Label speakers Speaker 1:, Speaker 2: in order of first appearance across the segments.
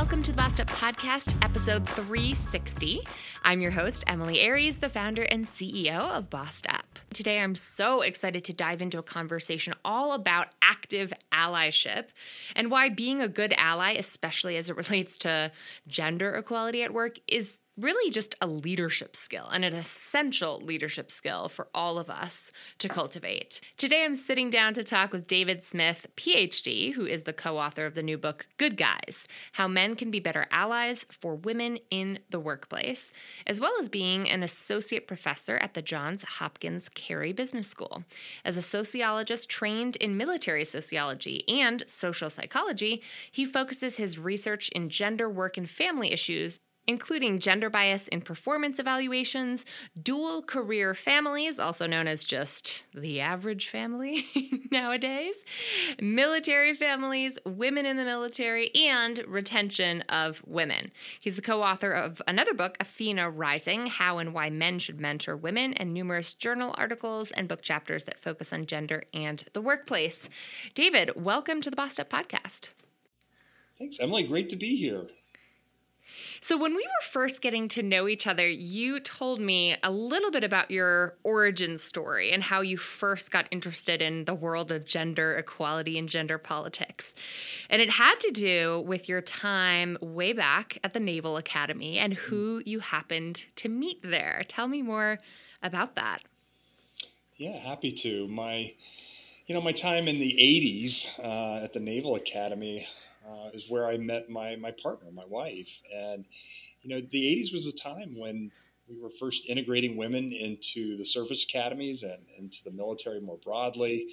Speaker 1: Welcome to the Bossed Up Podcast, episode 360. I'm your host, Emilie Aries, the founder and CEO of Bossed Up. Today, I'm so excited to dive into a conversation all about active allyship and why being a good ally, especially as it relates to gender equality at work, is really just a leadership skill and an essential leadership skill for all of us to cultivate. Today, I'm sitting down to talk with David Smith, PhD, who is the co author of the new book, Good Guys How Men Can Be Better Allies for Women in the Workplace, as well as being an associate professor at the Johns Hopkins Carey Business School. As a sociologist trained in military sociology and social psychology, he focuses his research in gender, work, and family issues including gender bias in performance evaluations, dual career families, also known as just the average family nowadays, military families, women in the military, and retention of women. He's the co author of another book, Athena Rising How and Why Men Should Mentor Women, and numerous journal articles and book chapters that focus on gender and the workplace. David, welcome to the Bossed Up Podcast.
Speaker 2: Thanks, Emilie. Great to be here.
Speaker 1: So, when we were first getting to know each other, you told me a little bit about your origin story and how you first got interested in the world of gender equality and gender politics. And it had to do with your time way back at the Naval Academy and who you happened to meet there. Tell me more about that.
Speaker 2: Yeah, happy to. My you know, my time in the 80s uh, at the Naval Academy, uh, is where I met my my partner, my wife, and you know the '80s was a time when we were first integrating women into the service academies and into the military more broadly,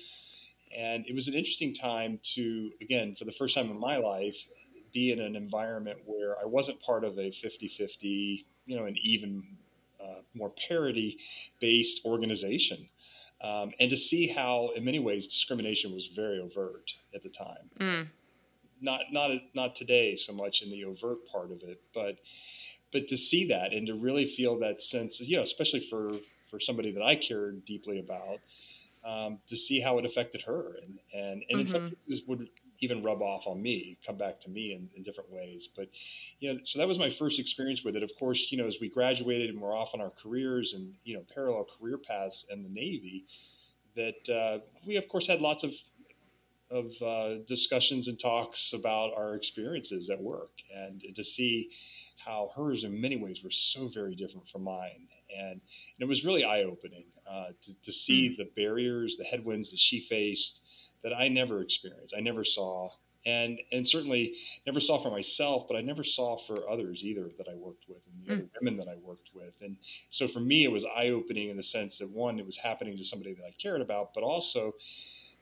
Speaker 2: and it was an interesting time to again for the first time in my life be in an environment where I wasn't part of a 50-50, you know, an even uh, more parity based organization. Um, and to see how, in many ways, discrimination was very overt at the time. Mm not not not today so much in the overt part of it, but but to see that and to really feel that sense, you know, especially for for somebody that I cared deeply about, um, to see how it affected her and and and mm-hmm. in some mm-hmm. cases would even rub off on me, come back to me in, in, different ways. But you know, so that was my first experience with it. Of course, you know, as we graduated and we're off on our careers and you know parallel career paths in the Navy, that uh, we of course had lots of of uh, discussions and talks about our experiences at work and to see how hers in many ways were so very different from mine and, and it was really eye-opening uh, to, to, see mm. the barriers the headwinds that she faced that i never experienced i never saw and and certainly never saw for myself but i never saw for others either that i worked with and the mm. other women that i worked with and so for me it was eye-opening in the sense that one it was happening to somebody that i cared about but also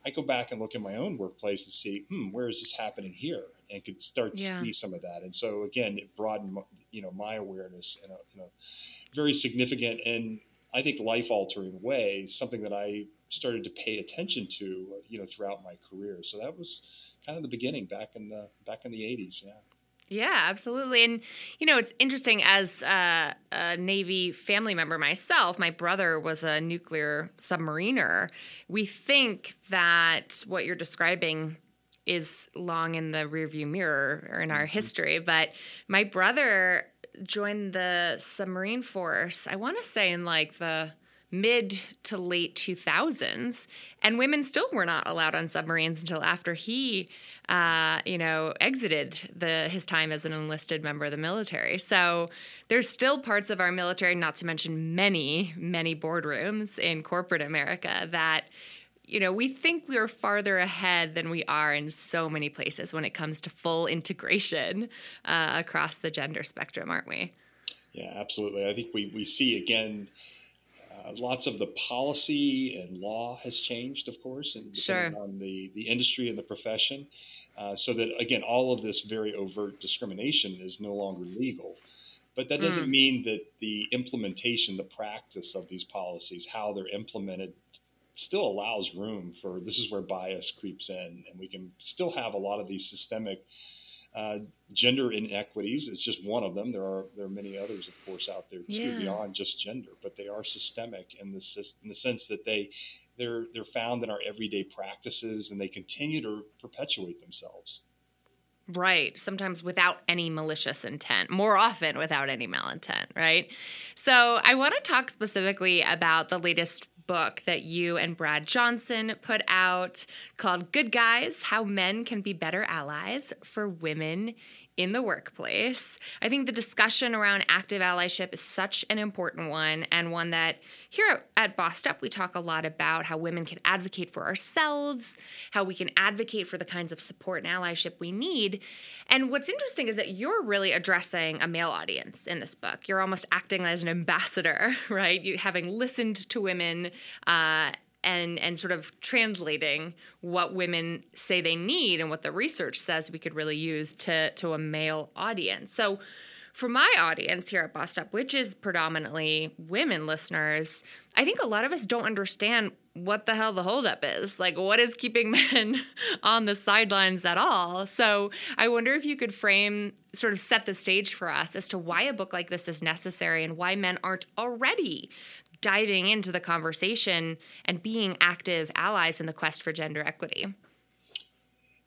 Speaker 2: I go back and look at my own workplace and see, hmm, where is this happening here? And could start to yeah. see some of that. And so again, it broadened, you know, my awareness in a, in a very significant and I think life altering way, something that I started to pay attention to, you know, throughout my career. So that was kind of the beginning back in the back in the 80s. Yeah.
Speaker 1: Yeah, absolutely. And, you know, it's interesting as a, a, Navy family member myself, my brother was a nuclear submariner. We think that what you're describing is long in the rearview mirror or in our mm-hmm. history, but my brother joined the submarine force, I want to say in like the mid to late 2000s and women still were not allowed on submarines until after he uh, you know exited the his time as an enlisted member of the military so there's still parts of our military not to mention many many boardrooms in corporate america that you know, we think we're farther ahead than we are in so many places when it comes to full integration uh, across the gender spectrum, aren't we?
Speaker 2: Yeah, absolutely. I think we, we see again uh, lots of the policy and law has changed, of course, and
Speaker 1: sure.
Speaker 2: on the, the industry and the profession. Uh, so that again, all of this very overt discrimination is no longer legal. But that doesn't mm. mean that the implementation, the practice of these policies, how they're implemented, still allows room for this is where bias creeps in, and we can still have a lot of these systemic uh, gender inequities is just one of them. There are there are many others, of course, out there too yeah. beyond just gender, but they are systemic in the in the sense that they they're they're found in our everyday practices and they continue to perpetuate themselves.
Speaker 1: Right. Sometimes without any malicious intent, more often without any malintent, right? So I want to talk specifically about the latest book that you and Brad Johnson put out called Good Guys How Men Can Be Better Allies for Women in the workplace. I think the discussion around active allyship is such an important one, and one that here at Bossed Up, we talk a lot about how women can advocate for ourselves, how we can advocate for the kinds of support and allyship we need. And what's interesting is that you're really addressing a male audience in this book. You're almost acting as an ambassador, right? You having listened to women. Uh, and and sort of translating what women say they need and what the research says we could really use to to a male audience. So for my audience here at Bossed Up, which is predominantly women listeners, I think a lot of us don't understand what the hell the holdup is. Like, what is keeping men on the sidelines at all? So, I wonder if you could frame, sort of set the stage for us as to why a book like this is necessary and why men aren't already diving into the conversation and being active allies in the quest for gender equity.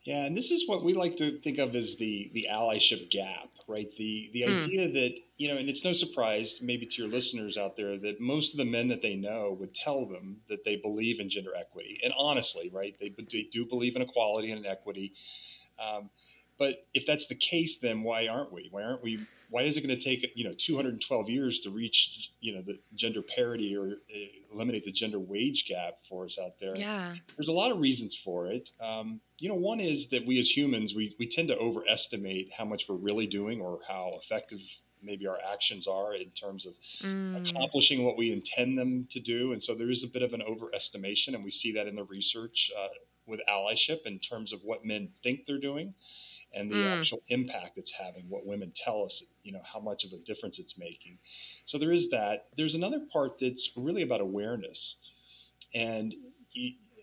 Speaker 2: Yeah, and this is what we like to think of as the the allyship gap, right? The the mm. idea that you know, and it's no surprise, maybe to your listeners out there, that most of the men that they know would tell them that they believe in gender equity, and honestly, right, they, they do believe in equality and in equity. Um, but if that's the case, then why aren't we? Why aren't we why is it going to take you know 212 years to reach you know the gender parity or uh, eliminate the gender wage gap for us out there
Speaker 1: yeah
Speaker 2: there's a lot of reasons for it um, you know one is that we as humans we, we tend to overestimate how much we're really doing or how effective maybe our actions are in terms of mm. accomplishing what we intend them to do and so there is a bit of an overestimation and we see that in the research uh, with allyship in terms of what men think they're doing and the mm. actual impact it's having, what women tell us, you know, how much of a difference it's making. So there is that. There's another part that's really about awareness. And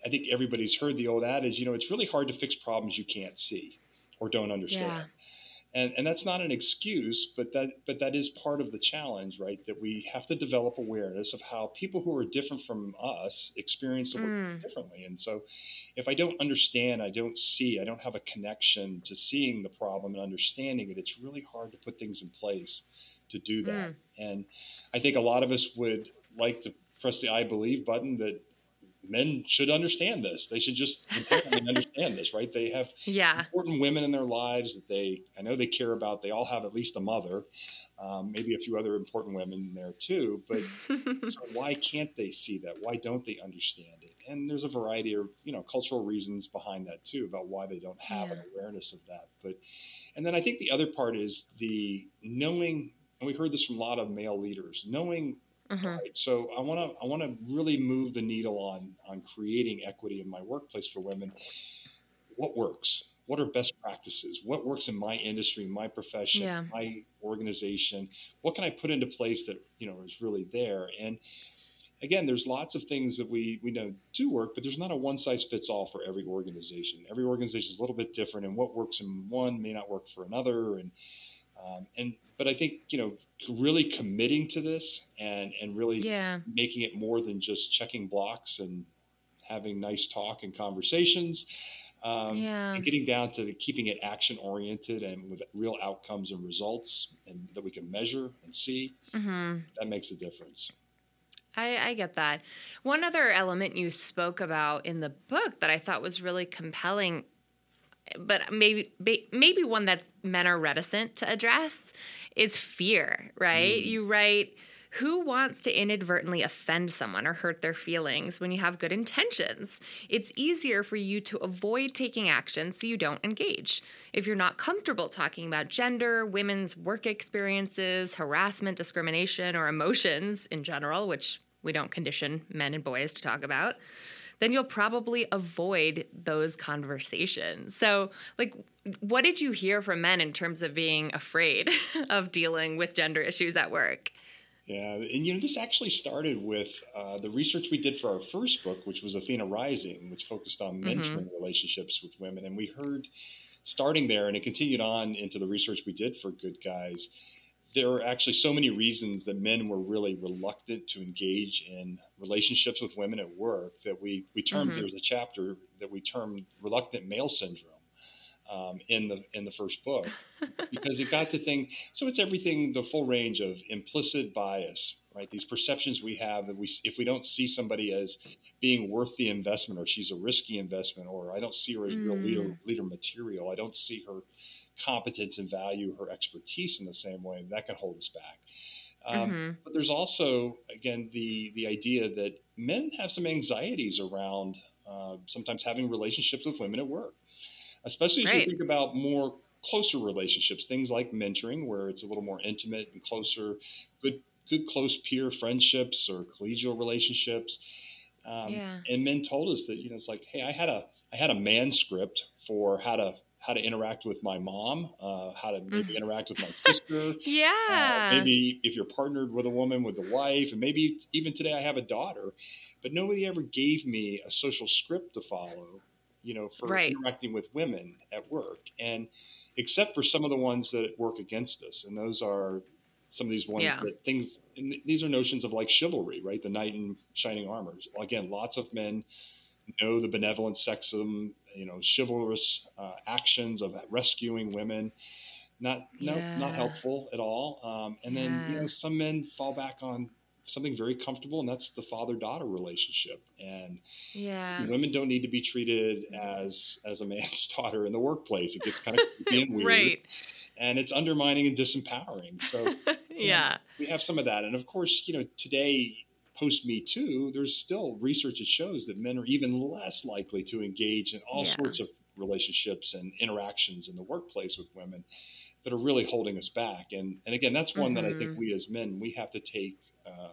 Speaker 2: I think everybody's heard the old adage, you know, it's really hard to fix problems you can't see or don't understand. And and that's not an excuse but that but that is part of the challenge right that we have to develop awareness of how people who are different from us experience the world mm. differently and so if i don't understand i don't see i don't have a connection to seeing the problem and understanding it it's really hard to put things in place to do that mm. and i think a lot of us would like to press the i believe button that men should understand this. They should just understand this, right? They have
Speaker 1: yeah.
Speaker 2: important women in their lives that they, I know they care about. They all have at least a mother, um, maybe a few other important women there too. But so why can't they see that? Why don't they understand it? And there's a variety of you know cultural reasons behind that too about why they don't have yeah. an awareness of that. But and then I think the other part is the knowing, and we heard this from a lot of male leaders, knowing Mm-hmm. Right. So I want to I want to really move the needle on on creating equity in my workplace for women. What works? What are best practices? What works in my industry, my profession, yeah. my organization? What can I put into place that you know is really there? And again, there's lots of things that we we know do work, but there's not a one size fits all for every organization. Every organization is a little bit different, and what works in one may not work for another. And um, and but I think you know really committing to this and and really
Speaker 1: yeah.
Speaker 2: making it more than just checking blocks and having nice talk and conversations. Um,
Speaker 1: yeah.
Speaker 2: and getting down to keeping it action oriented and with real outcomes and results and that we can measure and see
Speaker 1: mm-hmm.
Speaker 2: that makes a difference
Speaker 1: I, I, get that. One other element you spoke about in the book that I thought was really compelling but maybe maybe one that men are reticent to address is fear, right? Mm. You write Who wants to inadvertently offend someone or hurt their feelings when you have good intentions? It's easier for you to avoid taking action so you don't engage. If you're not comfortable talking about gender, women's work experiences, harassment, discrimination, or emotions in general, which we don't condition men and boys to talk about, then you'll probably avoid those conversations. So, like, what did you hear from men in terms of being afraid of dealing with gender issues at work?
Speaker 2: Yeah, and you know, this actually started with uh, the research we did for our first book, which was Athena Rising, which focused on mm-hmm. mentoring mm-hmm. relationships with women. And we heard starting there, and it continued on into the research we did for Good Guys there are actually so many reasons that men were really reluctant to engage in relationships with women at work that we we termed mm-hmm. there's a chapter that we termed reluctant male syndrome um, in the in the first book because it got to think so it's everything the full range of implicit bias right these perceptions we have that we if we don't see somebody as being worth the investment or she's a risky investment or I don't see her as mm. real leader mm. leader material I don't see her competence and value her expertise in the same way, that can hold us back. Um, mm-hmm. But there's also, again, the the idea that men have some anxieties around uh, sometimes having relationships with women at work, especially as right. you think about more closer relationships, things like mentoring, where it's a little more intimate and closer, good good close peer friendships or collegial relationships. Um, yeah. And men told us that you know it's like, hey, I had a I had a manuscript for how to how to interact with my mom, uh, how to maybe mm. interact with my sister.
Speaker 1: yeah.
Speaker 2: Uh, maybe if you're partnered with a woman, with the wife, and maybe even today I have a daughter, but nobody ever gave me a social script to follow, you know, for right. interacting with women at work. And except for some of the ones that work against us. And those are some of these ones yeah. that things, these are notions of like chivalry, right? The knight in shining armors. Again, lots of men know the benevolent sexism, you know, chivalrous uh, actions of rescuing women. Not yeah. no, not helpful at all. Um, and then yeah. you know some men fall back on something very comfortable, and that's the father daughter relationship. And
Speaker 1: yeah,
Speaker 2: women don't need to be treated as as a man's daughter in the workplace. It gets kind of creepy and weird, right? And it's undermining and disempowering. So
Speaker 1: yeah,
Speaker 2: know, we have some of that, and of course, you know, today post Me Too, there's still research that shows that men are even less likely to engage in all yeah. sorts of relationships and interactions in the workplace with women that are really holding us back. And and again, that's one mm-hmm. that I think mm-hmm. we as men we have to take. Uh,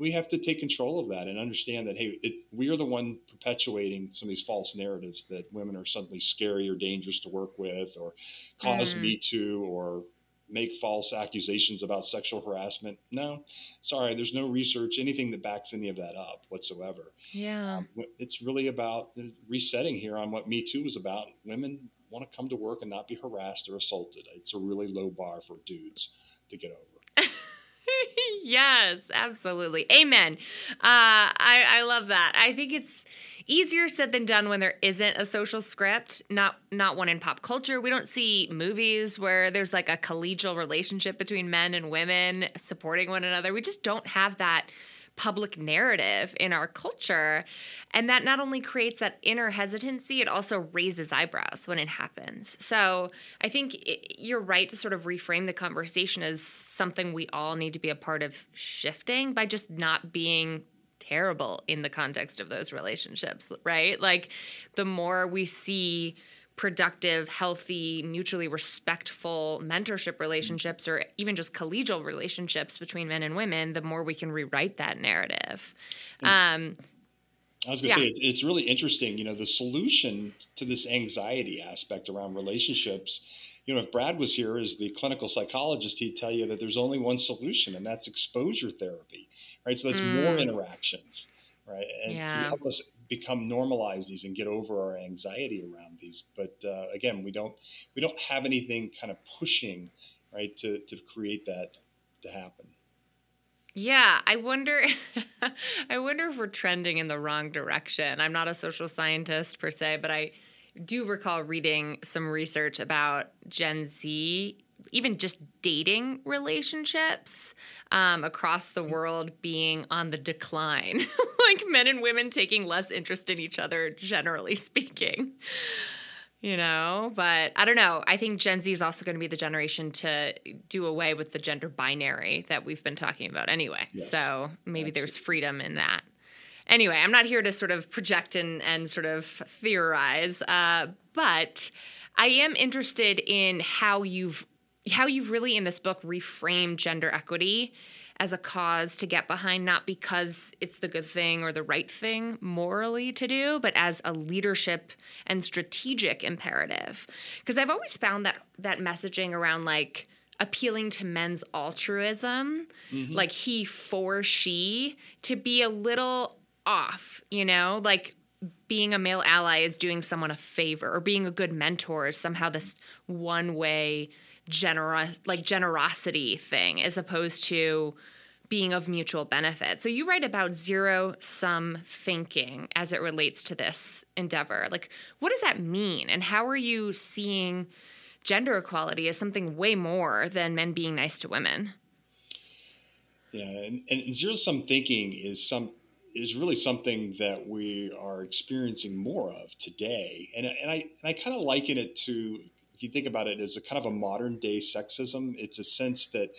Speaker 2: we have to take control of that and understand that hey, it, we are the one perpetuating some of these false narratives that women are suddenly scary or dangerous to work with, or cause mm. Me Too, or make false accusations about sexual harassment. No, sorry, there's no research, anything that backs any of that up whatsoever.
Speaker 1: Yeah. Um,
Speaker 2: it's really about resetting here on what Me Too is about. Women want to come to work and not be harassed or assaulted. It's a really low bar for dudes to get over.
Speaker 1: yes, absolutely. Amen. Uh, I, I love that. I think it's easier said than done when there isn't a social script not not one in pop culture. We don't see movies where there's like a collegial relationship between men and women supporting one another. We just don't have that public narrative in our culture. And that not only creates that inner hesitancy it also raises eyebrows when it happens. So i think it, you're right to sort of reframe the conversation as something we all need to be a part of shifting by just not being terrible in the context of those relationships, right? Like the more we see productive, healthy, mutually respectful mentorship relationships or even just collegial relationships between men and women, the more we can rewrite that narrative. Um,
Speaker 2: I was going to yeah. say, it's, it's really interesting. You know, the solution to this anxiety aspect around relationships you know, if Brad was here as the clinical psychologist, he'd tell you that there's only one solution, and that's exposure therapy, right? So that's mm. more interactions, right? And yeah. to help us become normalize these and get over our anxiety around these. But uh, again, we don't we don't have anything kind of pushing, right, to to create that to happen.
Speaker 1: Yeah, I wonder I wonder if we're trending in the wrong direction. I'm not a social scientist per se, but I do recall reading some research about Gen Z, even just dating relationships um, across the world being on the decline, like men and women taking less interest in each other, generally speaking. you know but i don't know i think gen z is also going to be the generation to do away with the gender binary that we've been talking about anyway yes. so maybe Absolutely. there's freedom in that anyway i'm not here to sort of project and, and sort of theorize uh, but i am interested in how you've how you've really in this book reframed gender equity as a cause to get behind, not because it's the good thing or the right thing morally to do, but as a leadership and strategic imperative. Because I've always found that that messaging around like appealing to men's altruism, mm-hmm. like he for she, to be a little off, you know, like being a male ally is doing someone a favor or being a good mentor is somehow this one way generous like generosity thing as opposed to being of mutual benefit. So you write about zero sum thinking as it relates to this endeavor. Like what does that mean and how are you seeing gender equality as something way more than men being nice to women?
Speaker 2: Yeah, and, and zero sum thinking is some is really something that we are experiencing more of today. And, and I and I kind of liken it to if you think about it as a kind of a modern day sexism, it's a sense that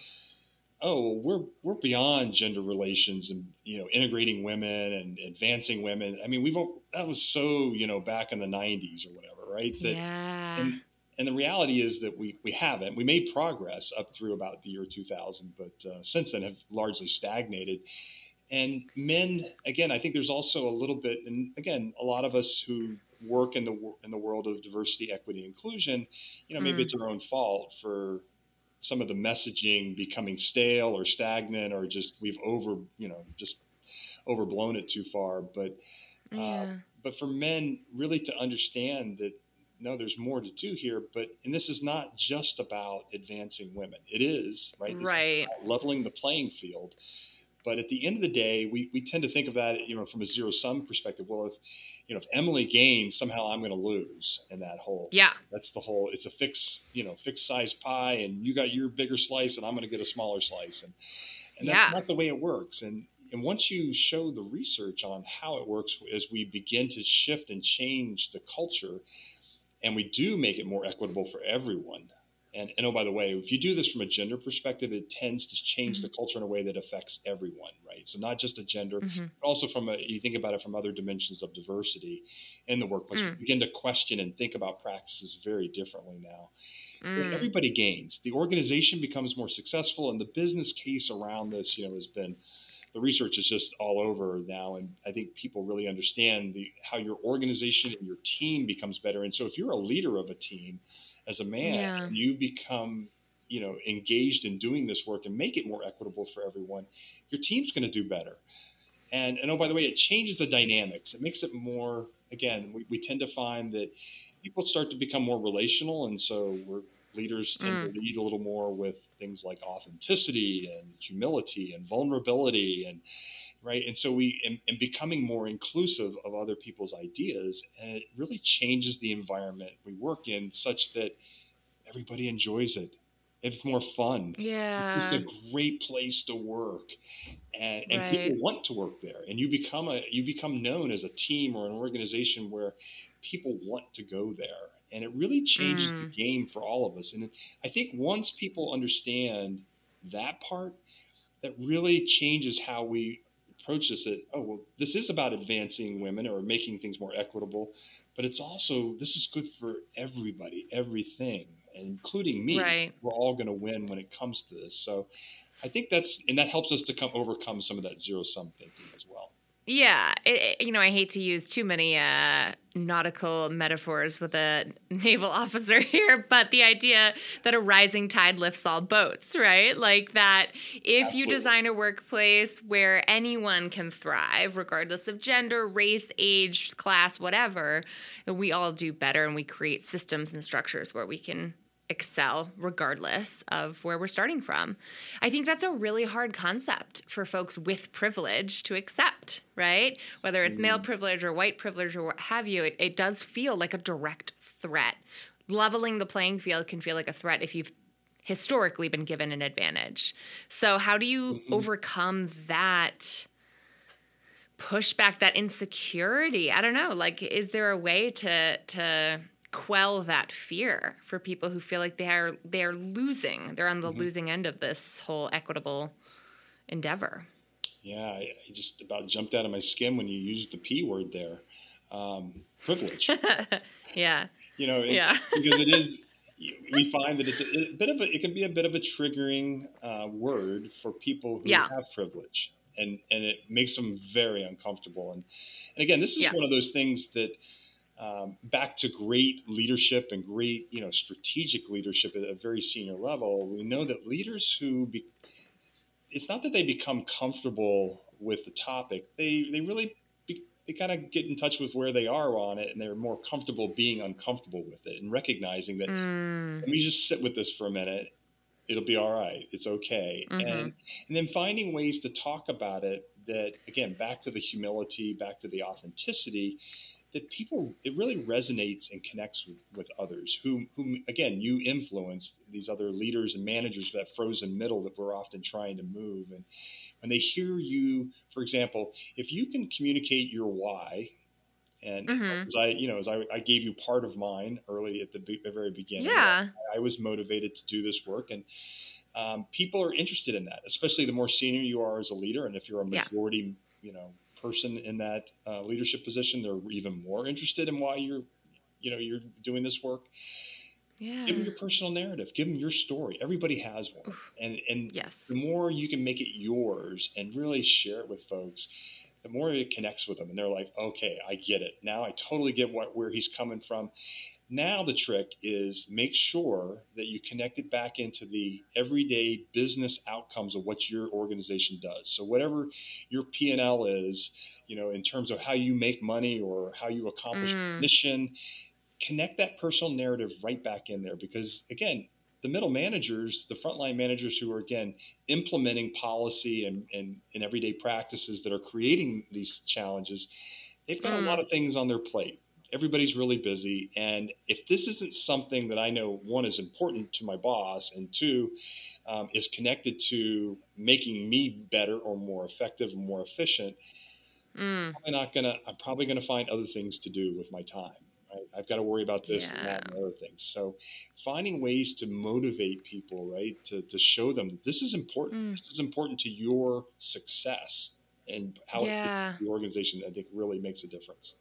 Speaker 2: oh, we're we're beyond gender relations and you know integrating women and advancing women. I mean, we've that was so you know back in the '90s or whatever, right? That,
Speaker 1: yeah.
Speaker 2: And, and the reality is that we we haven't. We made progress up through about the year 2000, but uh, since then have largely stagnated. And men, again, I think there's also a little bit, and again, a lot of us who work in the in the world of diversity, equity, inclusion, you know, maybe mm. it's our own fault for some of the messaging becoming stale or stagnant, or just we've over, you know, just overblown it too far. But uh, yeah. but for men, really to understand that no, there's more to do here. But and this is not just about advancing women. It is right. This
Speaker 1: right.
Speaker 2: Is leveling the playing field. But at the end of the day, we, we tend to think of that, you know, from a zero sum perspective. Well, if you know, if Emilie gains, somehow I'm going to lose in that whole.
Speaker 1: Yeah.
Speaker 2: That's the whole. It's a fixed, you know, fixed size pie, and you got your bigger slice, and I'm going to get a smaller slice, and and that's yeah. not the way it works. And and once you show the research on how it works, as we begin to shift and change the culture, and we do make it more equitable for everyone, and, and oh, by the way, if you do this from a gender perspective, it tends to change mm-hmm. the culture in a way that affects everyone, right? So not just a gender, mm-hmm. but also from a you think about it from other dimensions of diversity in the workplace. Mm. begin to question and think about practices very differently now. Mm. Everybody gains. The organization becomes more successful, and the business case around this, you know, has been the research is just all over now and i think people really understand the how your organization and your team becomes better and so if you're a leader of a team as a man yeah. you become you know engaged in doing this work and make it more equitable for everyone your team's going to do better and and oh by the way it changes the dynamics it makes it more again we, we tend to find that people start to become more relational and so we're leaders tend mm. to lead a little more with things like authenticity and humility and vulnerability and right? And so we and, and, becoming more inclusive of other people's ideas and it really changes the environment we work in such that everybody enjoys it. It's more fun.
Speaker 1: Yeah
Speaker 2: it's just a great place to work. And, and right. people want to work there. And you become a you become known as a team or an organization where people want to go there. And it really changes mm. the game for all of us. And i think once people understand that part that really changes how we approach this that oh well this is about advancing women or making things more equitable but it's also this is good for everybody everything including me.
Speaker 1: Right.
Speaker 2: we're all going to win when it comes to this. So i think that's and that helps us to come overcome some of that zero sum thinking as well.
Speaker 1: Yeah, it, you know, I hate to use too many uh, nautical metaphors with a naval officer here, but the idea that a rising tide lifts all boats, right? Like that if Absolutely. you design a workplace where anyone can thrive, regardless of gender, race, age, class, whatever, we all do better and we create systems and structures where we can excel regardless of where we're starting from. I think that's a really hard concept for folks with privilege to accept, right? Whether it's male mm. privilege or white privilege or what have you, it, it does feel like a direct threat. Leveling the playing field can feel like a threat if you've historically been given an advantage. So, how do you mm-hmm. overcome that? pushback that insecurity i don't know like is there a way to to quell that fear for people who feel like they are they are losing. They're on the mm-hmm. losing end of this whole equitable endeavor.
Speaker 2: Yeah, I, I, just about jumped out of my skin when you used the P word there. Um, privilege.
Speaker 1: yeah.
Speaker 2: You know, yeah. because it is we find that it's a, a, bit of a it can be a bit of a triggering uh, word for people who yeah. have privilege and and it makes them very uncomfortable and and again this is yeah. one of those things that um, back to great leadership and great you know strategic leadership at a very senior level we know that leaders who be, it's not that they become comfortable with the topic they they really they kind of get in touch with where they are on it and they're more comfortable being uncomfortable with it and recognizing that mm. let me just sit with this for a minute it'll be all right it's okay mm-hmm. and and then finding ways to talk about it that again back to the humility back to the authenticity that people it really resonates and connects with with others who who again you influence these other leaders and managers that frozen middle that we're often trying to move and when they hear you for example if you can communicate your why and mm-hmm. as I, you know, as I, I, gave you part of mine early at the, be- the very beginning,
Speaker 1: yeah.
Speaker 2: I, I, was motivated to do this work, and um, people are interested in that, especially the more senior you are as a leader, and if you're a majority, yeah. you know, person in that uh, leadership position, they're even more interested in why you're, you know, you're doing this work.
Speaker 1: Yeah.
Speaker 2: Give them your personal narrative. Give them your story. Everybody has one, and and
Speaker 1: yes.
Speaker 2: the more you can make it yours and really share it with folks, the more it connects with them, and they're like, okay, I get it now. I totally get what where he's coming from, now the trick is make sure that you connect it back into the everyday business outcomes of what your organization does. So whatever your P&L is, you know, in terms of how you make money or how you accomplish mm. mission, connect that personal narrative right back in there because again, the middle managers, the frontline managers who are again implementing policy and, and, and everyday practices that are creating these challenges, they've got mm. a lot of things on their plate everybody's really busy. And if this isn't something that I know, one, is important to my boss, and two, um, is connected to making me better or more effective and more efficient, mm. I'm not gonna. I'm probably gonna find other things to do with my time. I've got to worry about this yeah. and that and other things. So, finding ways to motivate people, right, to to show them this is important. Mm. This is important to your success and how yeah. the organization. I think really makes a difference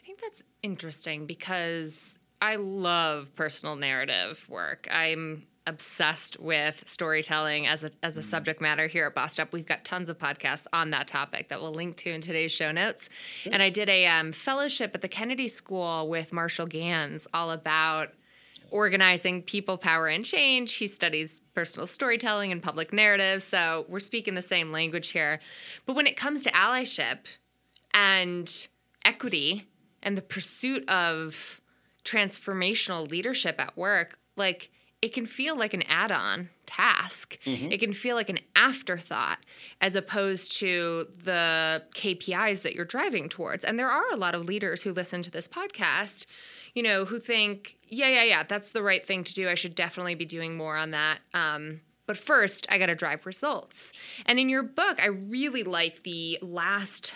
Speaker 2: I
Speaker 1: think that's interesting because I love personal narrative work. I'm obsessed with storytelling as a as a mm. subject matter here at Bossed Up. We've got tons of podcasts on that topic that we'll link to in today's show notes. And I did a um, fellowship at the Kennedy School with Marshall Ganz all about organizing people, power, and change. He studies personal storytelling and public narrative. So we're speaking the same language here. But when it comes to allyship and equity, and the pursuit of transformational leadership at work, like it can feel like an add on task. Mm-hmm. It can feel like an afterthought as opposed to the KPIs that you're driving towards. And there are a lot of leaders who listen to this podcast, you know, who think, yeah, yeah, yeah, that's the right thing to do. I should definitely be doing more on that. Um, but first, I got to drive results. And in your book, I really like the last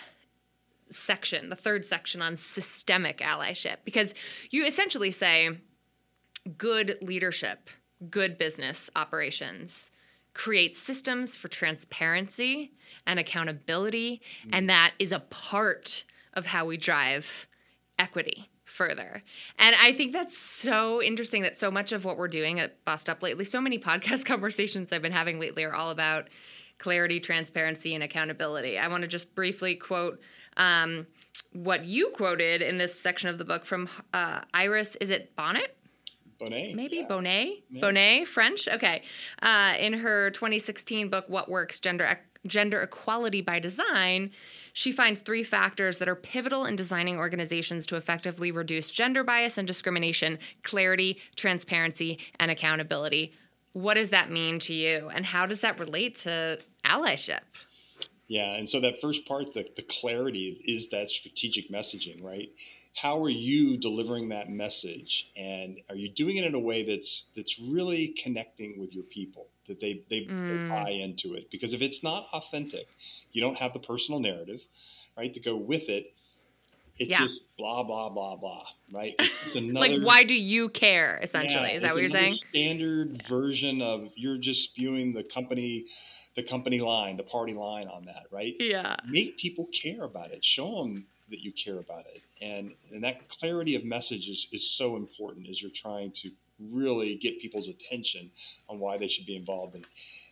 Speaker 1: section, the third section on systemic allyship, because you essentially say good leadership, good business operations creates systems for transparency and accountability, mm. and that is a part of how we drive equity further. And I think that's so interesting that so much of what we're doing at Bossed Up lately, so many podcast conversations I've been having lately are all about clarity, transparency, and accountability. I want to just briefly quote um, what you quoted in this section of the book from uh, Iris, is it Bonnet?
Speaker 2: Bonet.
Speaker 1: Maybe
Speaker 2: yeah.
Speaker 1: Bonet? Yeah. Bonet, French? Okay. Uh, in her 2016 book, What Works Gender, Gender Equality by Design, she finds three factors that are pivotal in designing organizations to effectively reduce gender bias and discrimination clarity, transparency, and accountability. What does that mean to you? And how does that relate to allyship?
Speaker 2: Yeah, and so that first part, the, the clarity is that strategic messaging, right? How are you delivering that message, and are you doing it in a way that's that's really connecting with your people, that they they, mm. they buy into it? Because if it's not authentic, you don't have the personal narrative, right, to go with it. It's
Speaker 1: Yeah.
Speaker 2: just blah blah blah blah, right? It's, another
Speaker 1: like, why do you care? Essentially,
Speaker 2: yeah,
Speaker 1: is that what you're saying?
Speaker 2: Standard version of you're just spewing the company, the company line, the party line on that, right?
Speaker 1: Yeah.
Speaker 2: Make people care about it. Show them that you care about it, and and that clarity of message is, is so important as you're trying to really get people's attention on why they should be involved in it.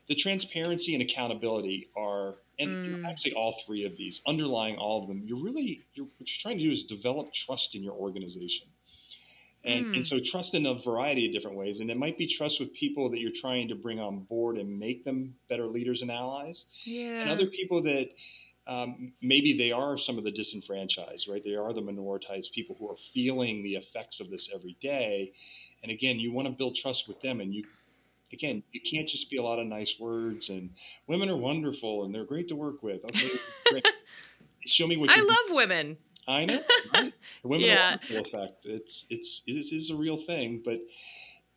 Speaker 2: The transparency and accountability are, and
Speaker 1: Mm.
Speaker 2: actually all three of these, underlying all of them, you're really, you're, what you're trying to do is develop trust in your organization. And,
Speaker 1: Mm.
Speaker 2: and so trust in a variety of different ways. And it might be trust with people that you're trying to bring on board and make them better leaders and allies.
Speaker 1: Yeah.
Speaker 2: And other people that um, maybe they are some of the disenfranchised, right? They are the minoritized people who are feeling the effects of this every day. And again, you want to build trust with them. And you, again, it can't just be a lot of nice words and women are wonderful and they're great to work with. Okay, great. Show me what you I
Speaker 1: love women.
Speaker 2: I know. Right? The women
Speaker 1: Yeah.
Speaker 2: are wonderful effect. It's it's it is a real thing, but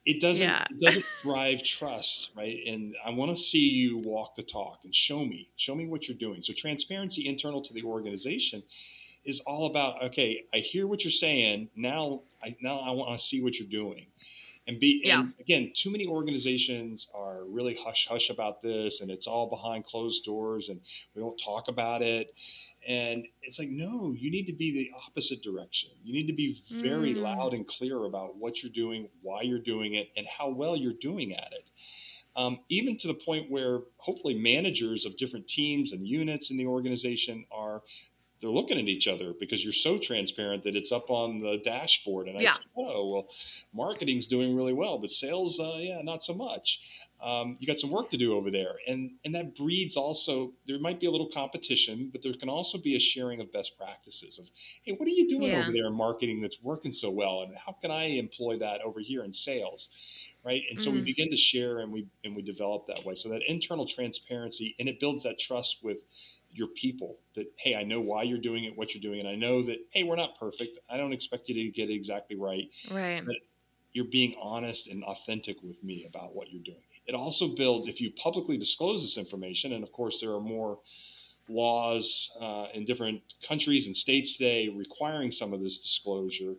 Speaker 2: it doesn't
Speaker 1: Yeah.
Speaker 2: it doesn't drive trust, right? And I want to see you walk the talk and show me, show me what you're doing. So transparency internal to the organization is all about okay, I hear what you're saying. Now I now I want to see what you're doing. And be and again, too many organizations are really hush hush about this and it's all behind closed doors and we don't talk about it. And it's like, no, you need to be the opposite direction. You need to be very
Speaker 1: Mm.
Speaker 2: loud and clear about what you're doing, why you're doing it, and how well you're doing at it. Um, even to the point where hopefully managers of different teams and units in the organization are they're looking at each other because you're so transparent that it's up on the dashboard. And I
Speaker 1: Yeah.
Speaker 2: say, oh, well, marketing's doing really well, but sales, uh, yeah, not so much. Um, you got some work to do over there. And, and that breeds also, there might be a little competition, but there can also be a sharing of best practices of, hey, what are you doing
Speaker 1: Yeah.
Speaker 2: over there in marketing that's working so well? And how can I employ that over here in sales? Right. And so we
Speaker 1: Mm.
Speaker 2: begin to share and we, and we develop that way. So that internal transparency and it builds that trust with your people that hey i know why you're doing it what you're doing and i know that hey we're not perfect. I don't expect you to get it exactly right
Speaker 1: Right.
Speaker 2: you're being honest and authentic with me about what you're doing. It also builds if you publicly disclose this information and of course there are more laws uh, in different countries and states today requiring some of this disclosure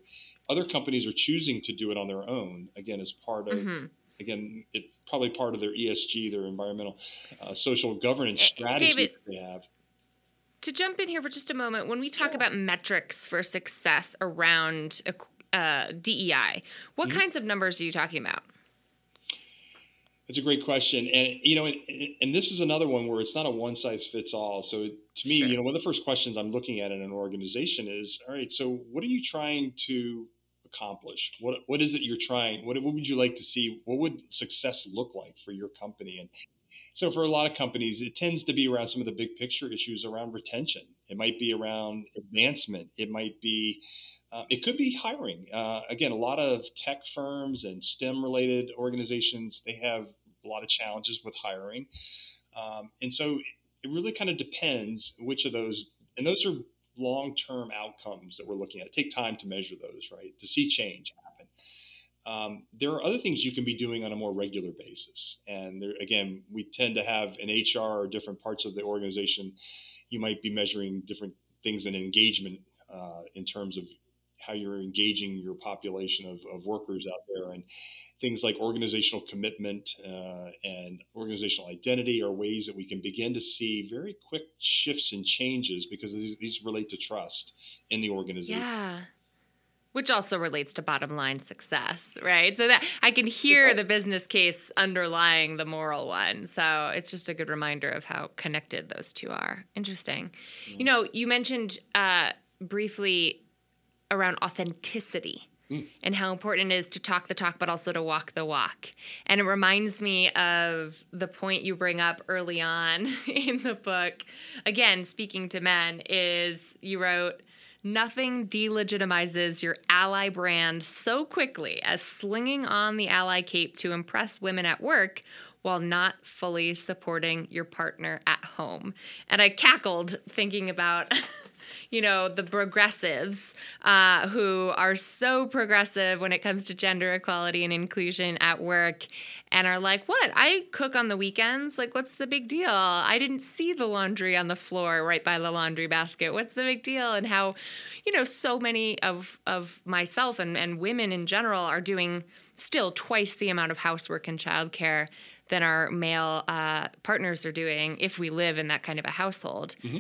Speaker 2: other companies are choosing to do it on their own again as part of
Speaker 1: hmm
Speaker 2: again it probably part of their esg their environmental uh, social governance
Speaker 1: Eh,
Speaker 2: strategy
Speaker 1: David,
Speaker 2: that they have
Speaker 1: To jump in here for just a moment, when we talk about metrics for success around uh, DEI, what
Speaker 2: Mhm.
Speaker 1: kinds of numbers are you talking about?
Speaker 2: That's a great question, and you know, and, and this is another one where it's not a one size fits all. So to me,
Speaker 1: Sure.
Speaker 2: you know, one of the first questions I'm looking at in an organization is, all right, so what are you trying to accomplish? What what is it you're trying? What what would you like to see? What would success look like for your company? And so for a lot of companies, it tends to be around some of the big picture issues around retention. It might be around advancement. It might be uh, it could be hiring. Uh, again, a lot of tech firms and STEM related organizations, they have a lot of challenges with hiring. Um, and so it really kind of depends which of those, and those are long term outcomes that we're looking at. Take time to measure those, right? To see change happen. Um, there are other things you can be doing on a more regular basis. And there, again, we tend to have in HR or different parts of the organization, you might be measuring different things in engagement uh, in terms of how you're engaging your population of, of workers out there and things like organizational commitment uh, and organizational identity are ways that we can begin to see very quick shifts and changes because these, these relate to trust in the organization.
Speaker 1: Yeah. Which also relates to bottom line success, right? So that I can hear the business case underlying the moral one. So it's just a good reminder of how connected those two are. Interesting. You know, you mentioned uh, briefly around authenticity
Speaker 2: Mm.
Speaker 1: and how important it is to talk the talk, but also to walk the walk. And it reminds me of the point you bring up early on in the book. Again, speaking to men, is you wrote, Nothing delegitimizes your ally brand so quickly as slinging on the ally cape to impress women at work while not fully supporting your partner at home. And I cackled thinking about you know, the progressives uh, who are so progressive when it comes to gender equality and inclusion at work and are like, what? I cook on the weekends. Like, what's the big deal? I didn't see the laundry on the floor right by the laundry basket. What's the big deal? And how, you know, so many of, of myself and, and women in general are doing still twice the amount of housework and childcare than our male uh, partners are doing if we live in that kind of a household. Mm-hmm.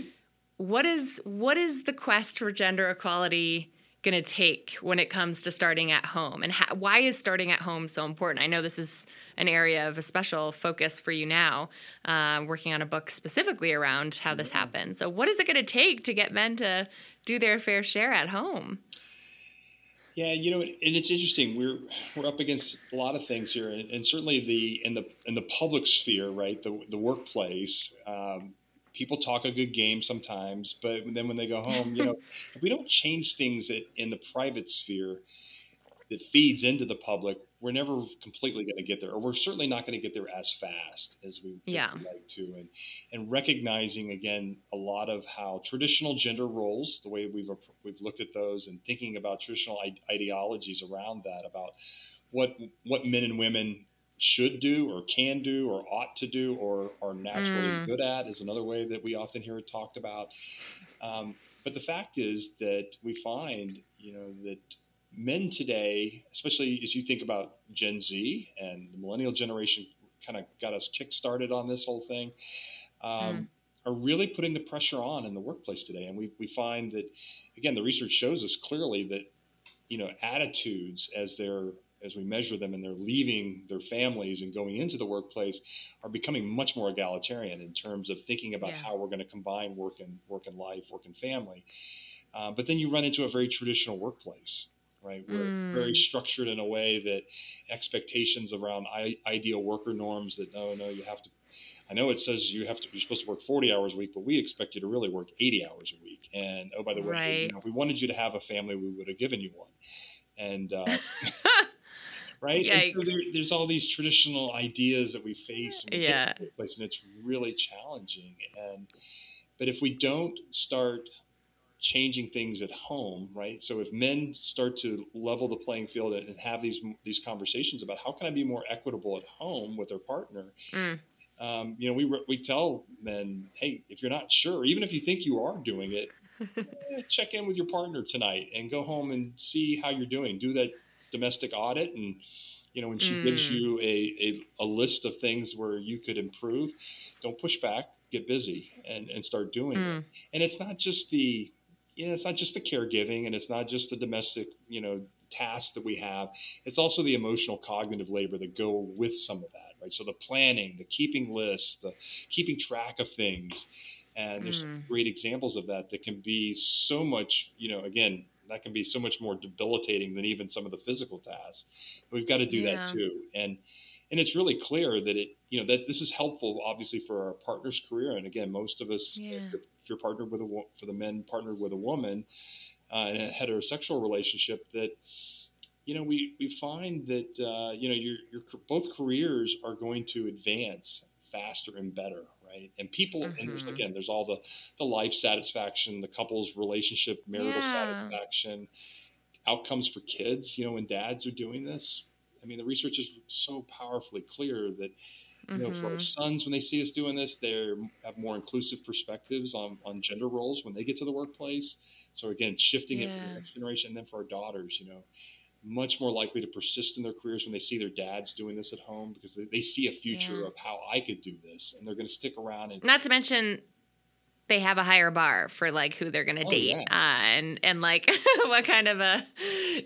Speaker 1: What is what is the quest for gender equality going to take when it comes to starting at home, and how, why is starting at home so important? I know this is an area of a special focus for you now, uh, working on a book specifically around how this mm-hmm. happens. So, what is it going to take to get men to do their fair share at home?
Speaker 2: Yeah, you know, and it's interesting. We're we're up against a lot of things here, and, and certainly the in the in the public sphere, right? The the workplace. Um, people talk a good game sometimes, but then when they go home, you know, if we don't change things in the private sphere that feeds into the public, we're never completely going to get there, or we're certainly not going to get there as fast as we yeah. would like to. And and recognizing again a lot of how traditional gender roles, the way we've we've looked at those, and thinking about traditional ideologies around that, about what what men and women should do or can do or ought to do or are naturally mm. good at is another way that we often hear it talked about. Um, but the fact is that we find, you know, that men today, especially as you think about Gen Z and the millennial generation, kind of got us kick-started on this whole thing. Um, mm. Are really putting the pressure on in the workplace today, and we, we find that again the research shows us clearly that you know attitudes as they're as we measure them and they're leaving their families and going into the workplace are becoming much more egalitarian in terms of thinking about yeah. how we're going to combine work and work and life, work and family. Uh, but then you run into a very traditional workplace, right? We're mm. very structured in a way that expectations around I- ideal worker norms that no, no, you have to. I know it says you have to. You're supposed to work 40 hours a week, but we expect you to really work 80 hours a week. And oh, by the way, right. you know, if we wanted you to have a family, we would have given you one. And uh, right? So there, there's all these traditional ideas that we face, and we yeah, place, and it's really challenging. And but if we don't start changing things at home, right? So if men start to level the playing field and have these these conversations about how can I be more equitable at home with their partner. Mm. Um, you know, we we tell men, hey, if you're not sure, even if you think you are doing it, eh, check in with your partner tonight and go home and see how you're doing. Do that domestic audit and you know when she mm. gives you a, a, a, list of things where you could improve don't push back get busy and, and start doing mm. it and it's not just the you know it's not just the caregiving and it's not just the domestic you know tasks that we have it's also the emotional cognitive labor that go with some of that right so the planning the keeping lists the keeping track of things and there's mm. great examples of that that can be so much you know again that can be so much more debilitating than even some of the physical tasks. We've got to do yeah. that too. And and it's really clear that it you know that this is helpful obviously for our partner's career and again most of us yeah. if, you're partnered with a for the men partnered with a woman uh, in a heterosexual relationship that you know we we find that uh, you know your your both careers are going to advance faster and better right? And people, mm-hmm. and there's, mm-hmm. again, there's all the the life satisfaction, the couple's relationship, marital yeah. satisfaction, outcomes for kids. You know, when dads are doing this, I mean, the research is so powerfully clear that you know, mm-hmm. for our mm-hmm. sons, when they see us doing this, they have more inclusive perspectives on, on gender roles when they get to the workplace. So again, shifting yeah. it for the next generation, and then for our daughters, you know, much more likely to persist in their careers when they see their dads doing this at home because they, they see a future yeah. of how I could do this and they're going to stick around and
Speaker 1: not to mention they have a higher bar for like who they're going to oh, date yeah. uh, and and like what kind of a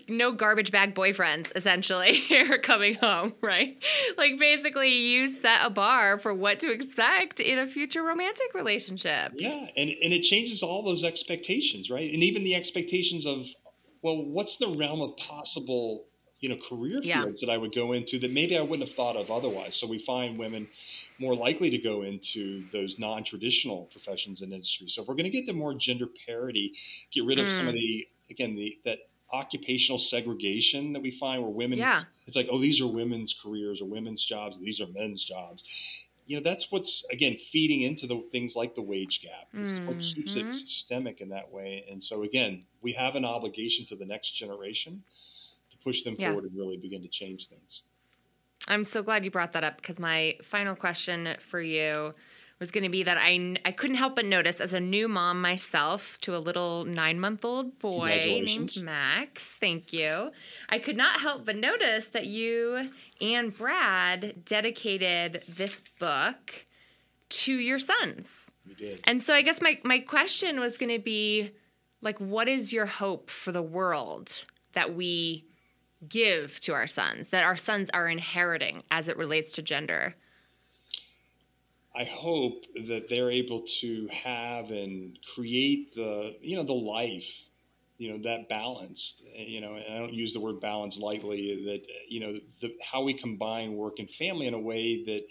Speaker 1: no garbage bag boyfriends essentially are coming home right like basically you set a bar for what to expect in a future romantic relationship
Speaker 2: yeah and and it changes all those expectations right and even the expectations of well, what's the realm of possible, you know, career yeah. fields that I would go into that maybe I wouldn't have thought of otherwise? So we find women more likely to go into those non-traditional professions and industries. So if we're going to get to more gender parity, get rid of mm. some of mm. the again the that occupational segregation that we find where women yeah. it's like oh these are women's careers or women's jobs these are men's jobs you know that's what's again feeding into the things like the wage gap. It's what mm-hmm. keeps it systemic in that way. And so again, we have an obligation to the next generation to push them
Speaker 1: Yeah.
Speaker 2: forward and really begin to change things.
Speaker 1: I'm so glad you brought that up because my final question for you was going to be that I, I couldn't help but notice as a new mom myself to a little nine month old boy named. Max, thank you. I could not help but notice that you and Brad dedicated this book to your sons.
Speaker 2: We did.
Speaker 1: And so I guess my, my question was going to be like, what is your hope for the world that we give to our sons, that our sons are inheriting as it relates to gender?
Speaker 2: I hope that they're able to have and create the you know the life, you know that balance. You know, and I don't use the word balance lightly. That you know the, how we combine work and family in a way that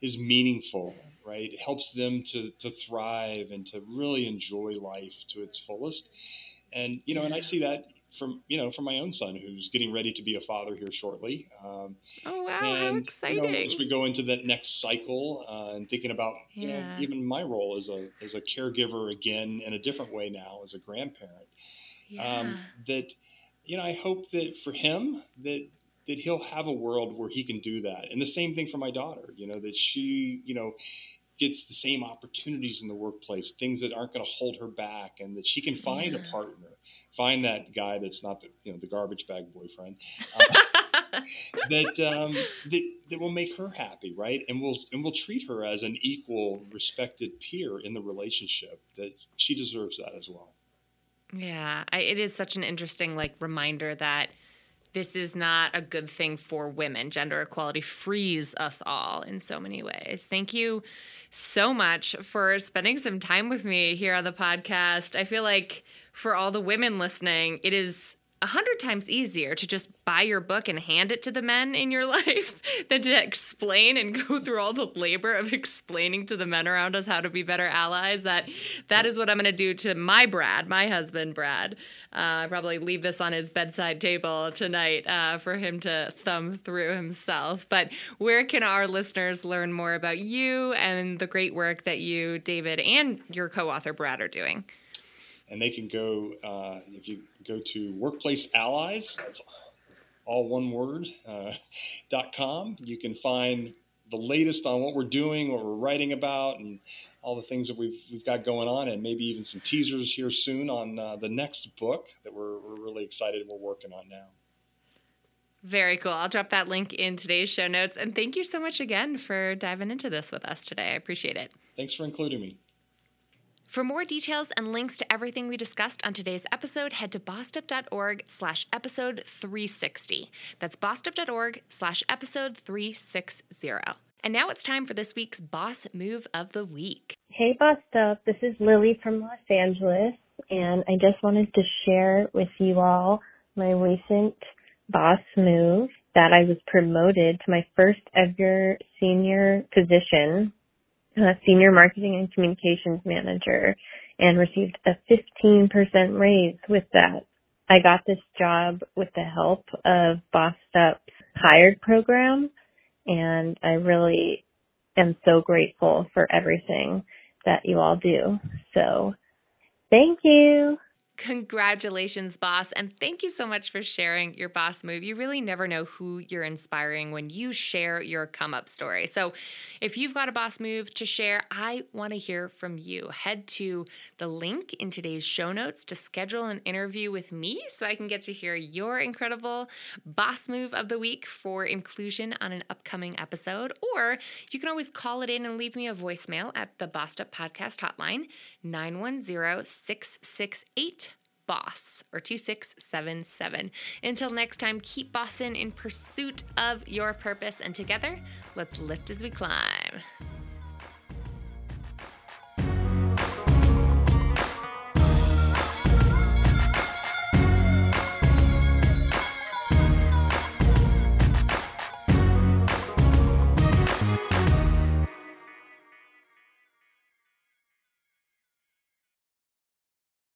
Speaker 2: is meaningful, right? It helps them to to thrive and to really enjoy life to its fullest. And you know, and I see that from you know from my own son who's getting ready to be a father here shortly. Um,
Speaker 1: Oh, wow, how exciting.
Speaker 2: You know, as we go into that next cycle uh, and thinking about, you know, even my role as a as a caregiver again in a different way now as a grandparent.
Speaker 1: yeah.
Speaker 2: Um, that, you know, I hope that for him that that he'll have a world where he can do that, and the same thing for my daughter. You know, that she, you know. Gets the same opportunities in the workplace, things that aren't going to hold her back, and that she can find a partner, find that guy that's not the you know the garbage bag boyfriend, uh, that um, that that will make her happy, right? And we'll and we'll treat her as an equal, respected peer in the relationship. That she deserves that as well.
Speaker 1: yeah, I, it is such an interesting like reminder that this is not a good thing for women. Gender equality frees us all in so many ways. Thank you so much for spending some time with me here on the podcast. I feel like for all the women listening, it is a hundred times easier to just buy your book and hand it to the men in your life than to explain and go through all the labor of explaining to the men around us how to be better allies. That that is what I'm going to do to my Brad, my husband Brad. Uh, I probably leave this on his bedside table tonight uh, for him to thumb through himself. But where can our listeners learn more about you and the great work that you, David, and your co-author Brad are doing?
Speaker 2: And they can go uh, if you go to Workplace Allies. That's all one word. Uh, dot com. You can find the latest on what we're doing, what we're writing about, and all the things that we've we've got going on, and maybe even some teasers here soon on uh, the next book that we're we're really excited and we're working on now.
Speaker 1: Very cool. I'll drop that link in today's show notes. And thank you so much again for diving into this with us today. I appreciate it.
Speaker 2: Thanks for including me.
Speaker 1: For more details and links to everything we discussed on today's episode, head to bossedup.org slash episode 360. That's bossedup.org slash episode 360. And now it's time for this week's Boss Move of the Week.
Speaker 3: Hey, Bossed Up. This is Lily from Los Angeles, and I just wanted to share with you all my recent boss move that I was promoted to my first ever senior position, senior marketing and communications manager, and received a 15% raise with that. I got this job with the help of Bossed Up's hired program, and I really am so grateful for everything that you all do. So thank you.
Speaker 1: Congratulations, boss. And thank you so much for sharing your boss move. You really never know who you're inspiring when you share your come up story. So if you've got a boss move to share, I want to hear from you. Head to the link in today's show notes to schedule an interview with me so I can get to hear your incredible boss move of the week for inclusion on an upcoming episode. Or you can always call it in and leave me a voicemail at the Bossed Up Podcast Hotline, 910 668 boss or 2677. Until next time, keep bossing in pursuit of your purpose and together, let's lift as we climb.